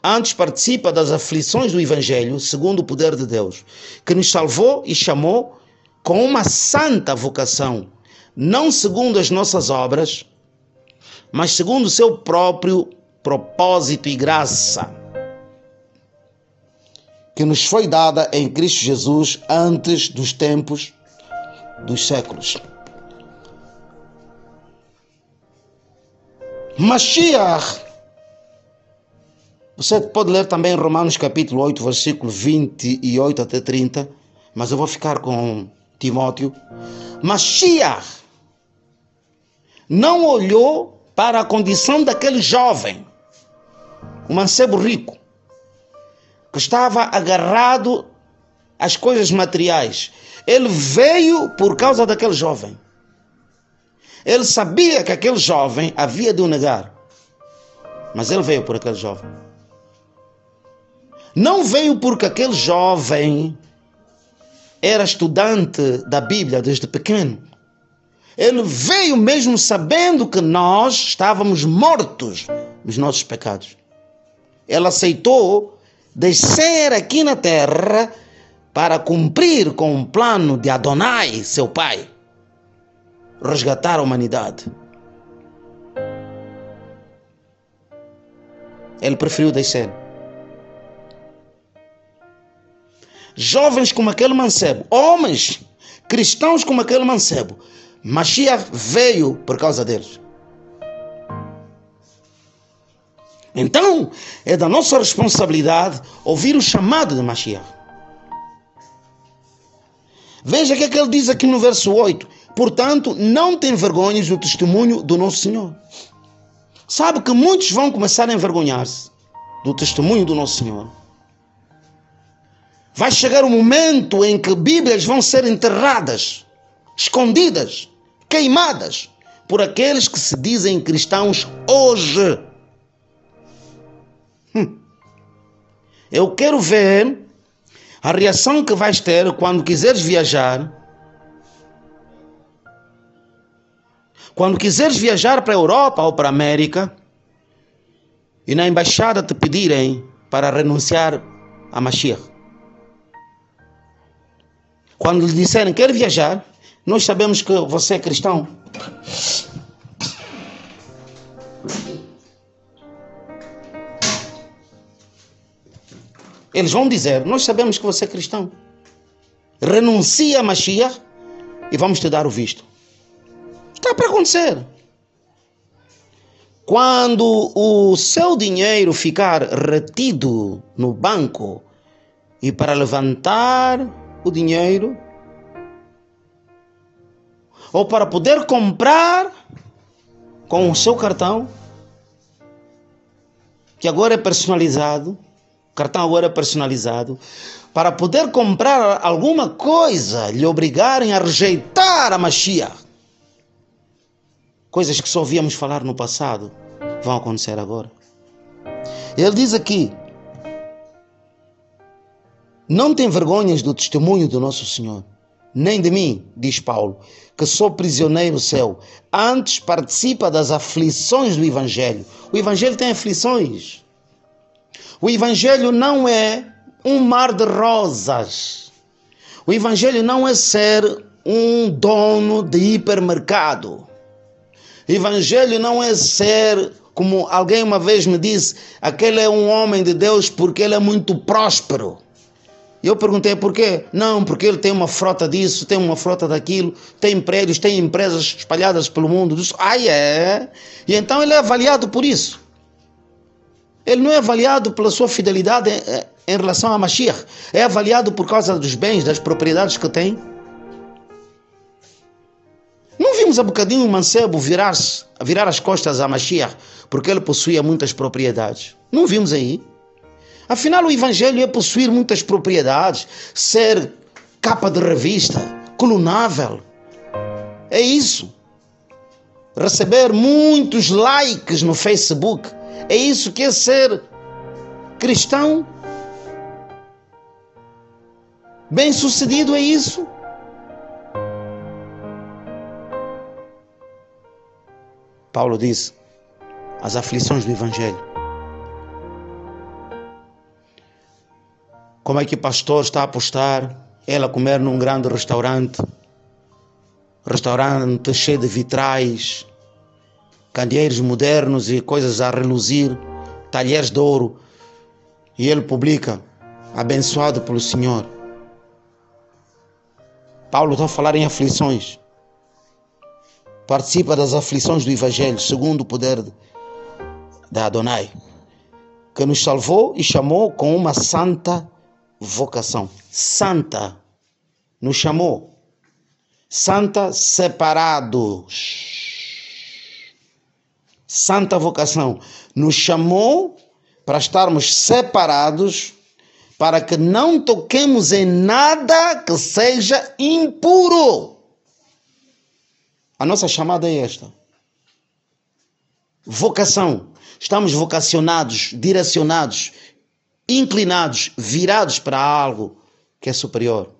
Antes participa das aflições do Evangelho, segundo o poder de Deus, que nos salvou e chamou com uma santa vocação, não segundo as nossas obras, mas segundo o seu próprio propósito e graça que nos foi dada em Cristo Jesus antes dos tempos dos séculos. Mashiach. Você pode ler também Romanos capítulo 8, versículo 28 até 30, mas eu vou ficar com Timóteo. Mashiach não olhou para a condição daquele jovem, o mancebo rico, que estava agarrado às coisas materiais. Ele veio por causa daquele jovem. Ele sabia que aquele jovem havia de o negar. Mas ele veio por aquele jovem. Não veio porque aquele jovem era estudante da Bíblia desde pequeno. Ele veio mesmo sabendo que nós estávamos mortos nos nossos pecados. Ele aceitou descer aqui na terra para cumprir com o plano de Adonai, seu pai, resgatar a humanidade. Ele preferiu descer. Jovens como aquele mancebo, homens cristãos como aquele mancebo, Mashiach veio por causa deles. Então, é da nossa responsabilidade ouvir o chamado de Mashiach. Veja o que, é que ele diz aqui no verso 8. Portanto, não tem vergonhas do testemunho do nosso Senhor. Sabe que muitos vão começar a envergonhar-se do testemunho do nosso Senhor. Vai chegar o momento em que Bíblias vão ser enterradas, escondidas, queimadas por aqueles que se dizem cristãos hoje. Hum. Eu quero ver a reação que vais ter quando quiseres viajar. Quando quiseres viajar para a Europa ou para a América e na embaixada te pedirem para renunciar a Mashiach. Quando lhe disserem quer viajar, nós sabemos que você é cristão. Eles vão dizer: Nós sabemos que você é cristão. Renuncia a Mashiach e vamos te dar o visto. Está para acontecer. Quando o seu dinheiro ficar retido no banco e para levantar o dinheiro, ou para poder comprar com o seu cartão, que agora é personalizado, o cartão agora é personalizado, para poder comprar alguma coisa, lhe obrigarem a rejeitar a Mashiach. Coisas que só ouvíamos falar no passado vão acontecer agora. Ele diz aqui: Não tem vergonhas do testemunho do nosso Senhor, nem de mim, diz Paulo, que sou prisioneiro seu. Antes participa das aflições do Evangelho. O Evangelho tem aflições. O Evangelho não é um mar de rosas. O Evangelho não é ser um dono de hipermercado. O Evangelho não é ser, como alguém uma vez me disse, aquele é um homem de Deus porque ele é muito próspero. Eu perguntei por quê? Não, porque ele tem uma frota disso, tem uma frota daquilo, tem prédios, tem empresas espalhadas pelo mundo. Ah, é? E então ele é avaliado por isso. Ele não é avaliado pela sua fidelidade em, relação a Mashiach. É avaliado por causa dos bens, das propriedades que tem. Não vimos há bocadinho o mancebo virar, virar as costas a Mashiach porque ele possuía muitas propriedades. Não vimos aí. Afinal, o evangelho é possuir muitas propriedades, ser capa de revista, colunável. É isso. Receber muitos likes no Facebook. É isso que é ser cristão? Bem sucedido é isso? Paulo diz: as aflições do Evangelho. Como é que o pastor está a apostar? Ela comer num grande restaurante, restaurante cheio de vitrais, candeeiros modernos e coisas a reluzir, talheres de ouro. E ele publica, abençoado pelo Senhor. Paulo está a falar em aflições. Participa das aflições do Evangelho, segundo o poder da Adonai, que nos salvou e chamou com uma santa vocação. Santa nos chamou. Santa separados. Santa vocação nos chamou para estarmos separados, para que não toquemos em nada que seja impuro. A nossa chamada é esta. Vocação. Estamos vocacionados, direcionados, inclinados, virados para algo que é superior,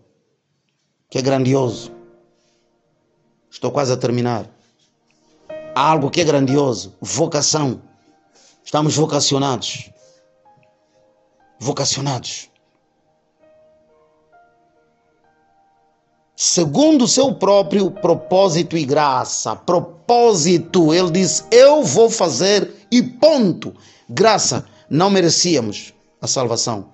que é grandioso. Estou quase a terminar. Algo que é grandioso, vocação. Estamos vocacionados. Vocacionados. Segundo o seu próprio propósito e graça. Propósito, ele disse: Eu vou fazer e ponto. Graça, não merecíamos a salvação.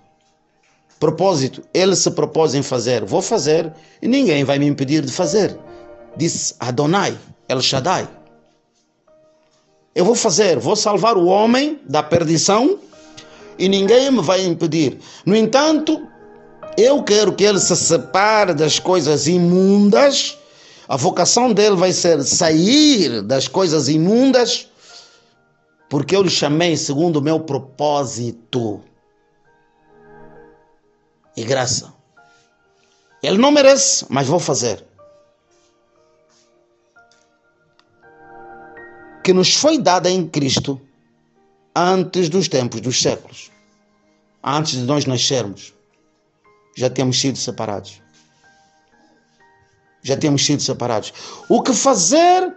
Propósito, ele se propôs em fazer, vou fazer e ninguém vai me impedir de fazer. Disse Adonai, El Shaddai. Eu vou fazer, vou salvar o homem da perdição e ninguém me vai impedir. No entanto, eu quero que ele se separe das coisas imundas. A vocação dele vai ser sair das coisas imundas, porque eu lhe chamei segundo o meu propósito e graça. Ele não merece, mas vou fazer. Que nos foi dada em Cristo antes dos tempos dos séculos. Antes de nós nascermos, já temos sido separados. Já temos sido separados. O que fazer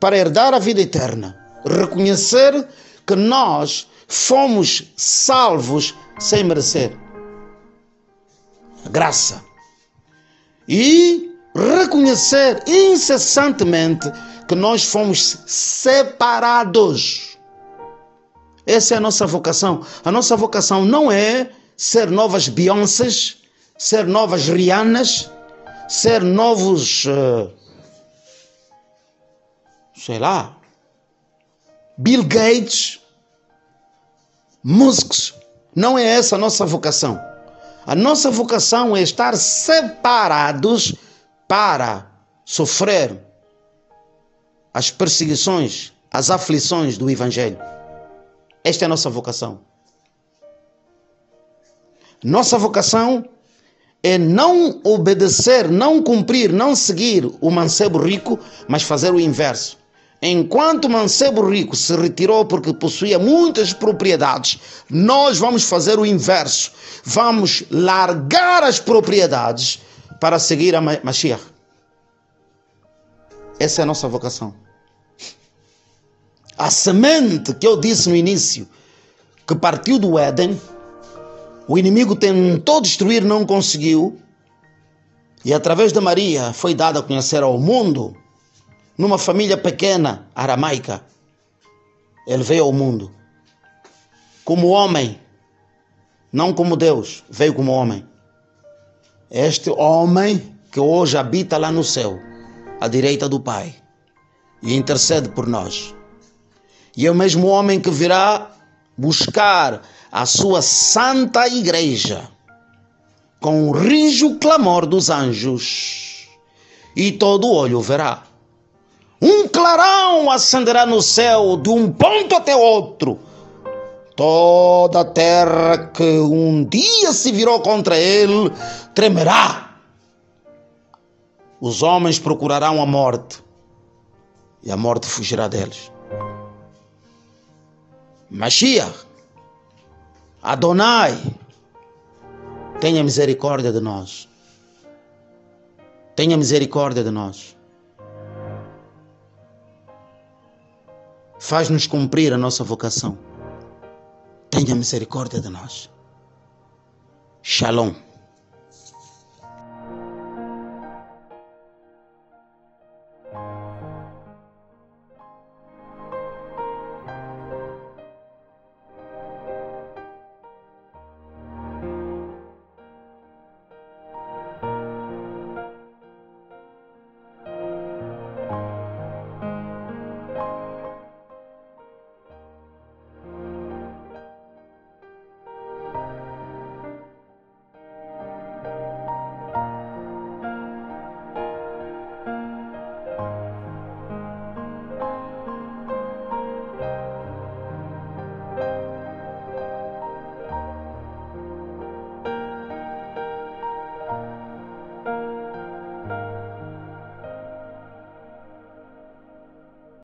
para herdar a vida eterna? Reconhecer que nós fomos salvos sem merecer graça. E reconhecer incessantemente que nós fomos separados. Essa é a nossa vocação. A nossa vocação não é ser novas Beyoncés, ser novas Rihannas, ser novos. Uh, sei lá. Bill Gates, músicos. Não é essa a nossa vocação. A nossa vocação é estar separados para sofrer as perseguições, as aflições do Evangelho. Esta é a nossa vocação. Nossa vocação é não obedecer, não cumprir, não seguir o mancebo rico, mas fazer o inverso. Enquanto o mancebo rico se retirou porque possuía muitas propriedades, nós vamos fazer o inverso. Vamos largar as propriedades para seguir a Mashiach. Essa é a nossa vocação. A semente que eu disse no início, que partiu do Éden, o inimigo tentou destruir, não conseguiu, e através de Maria foi dada a conhecer ao mundo numa família pequena, aramaica. Ele veio ao mundo como homem, não como Deus, veio como homem. Este homem que hoje habita lá no céu, à direita do Pai, e intercede por nós. E é o mesmo homem que virá buscar a sua santa igreja com o rijo clamor dos anjos, e todo olho verá. Um clarão acenderá no céu de um ponto até outro. Toda a terra que um dia se virou contra ele tremerá Os homens procurarão a morte e a morte fugirá deles. Mashiach, Adonai, tenha misericórdia de nós. Tenha misericórdia de nós. Faz-nos cumprir a nossa vocação. Tenha misericórdia de nós. Shalom.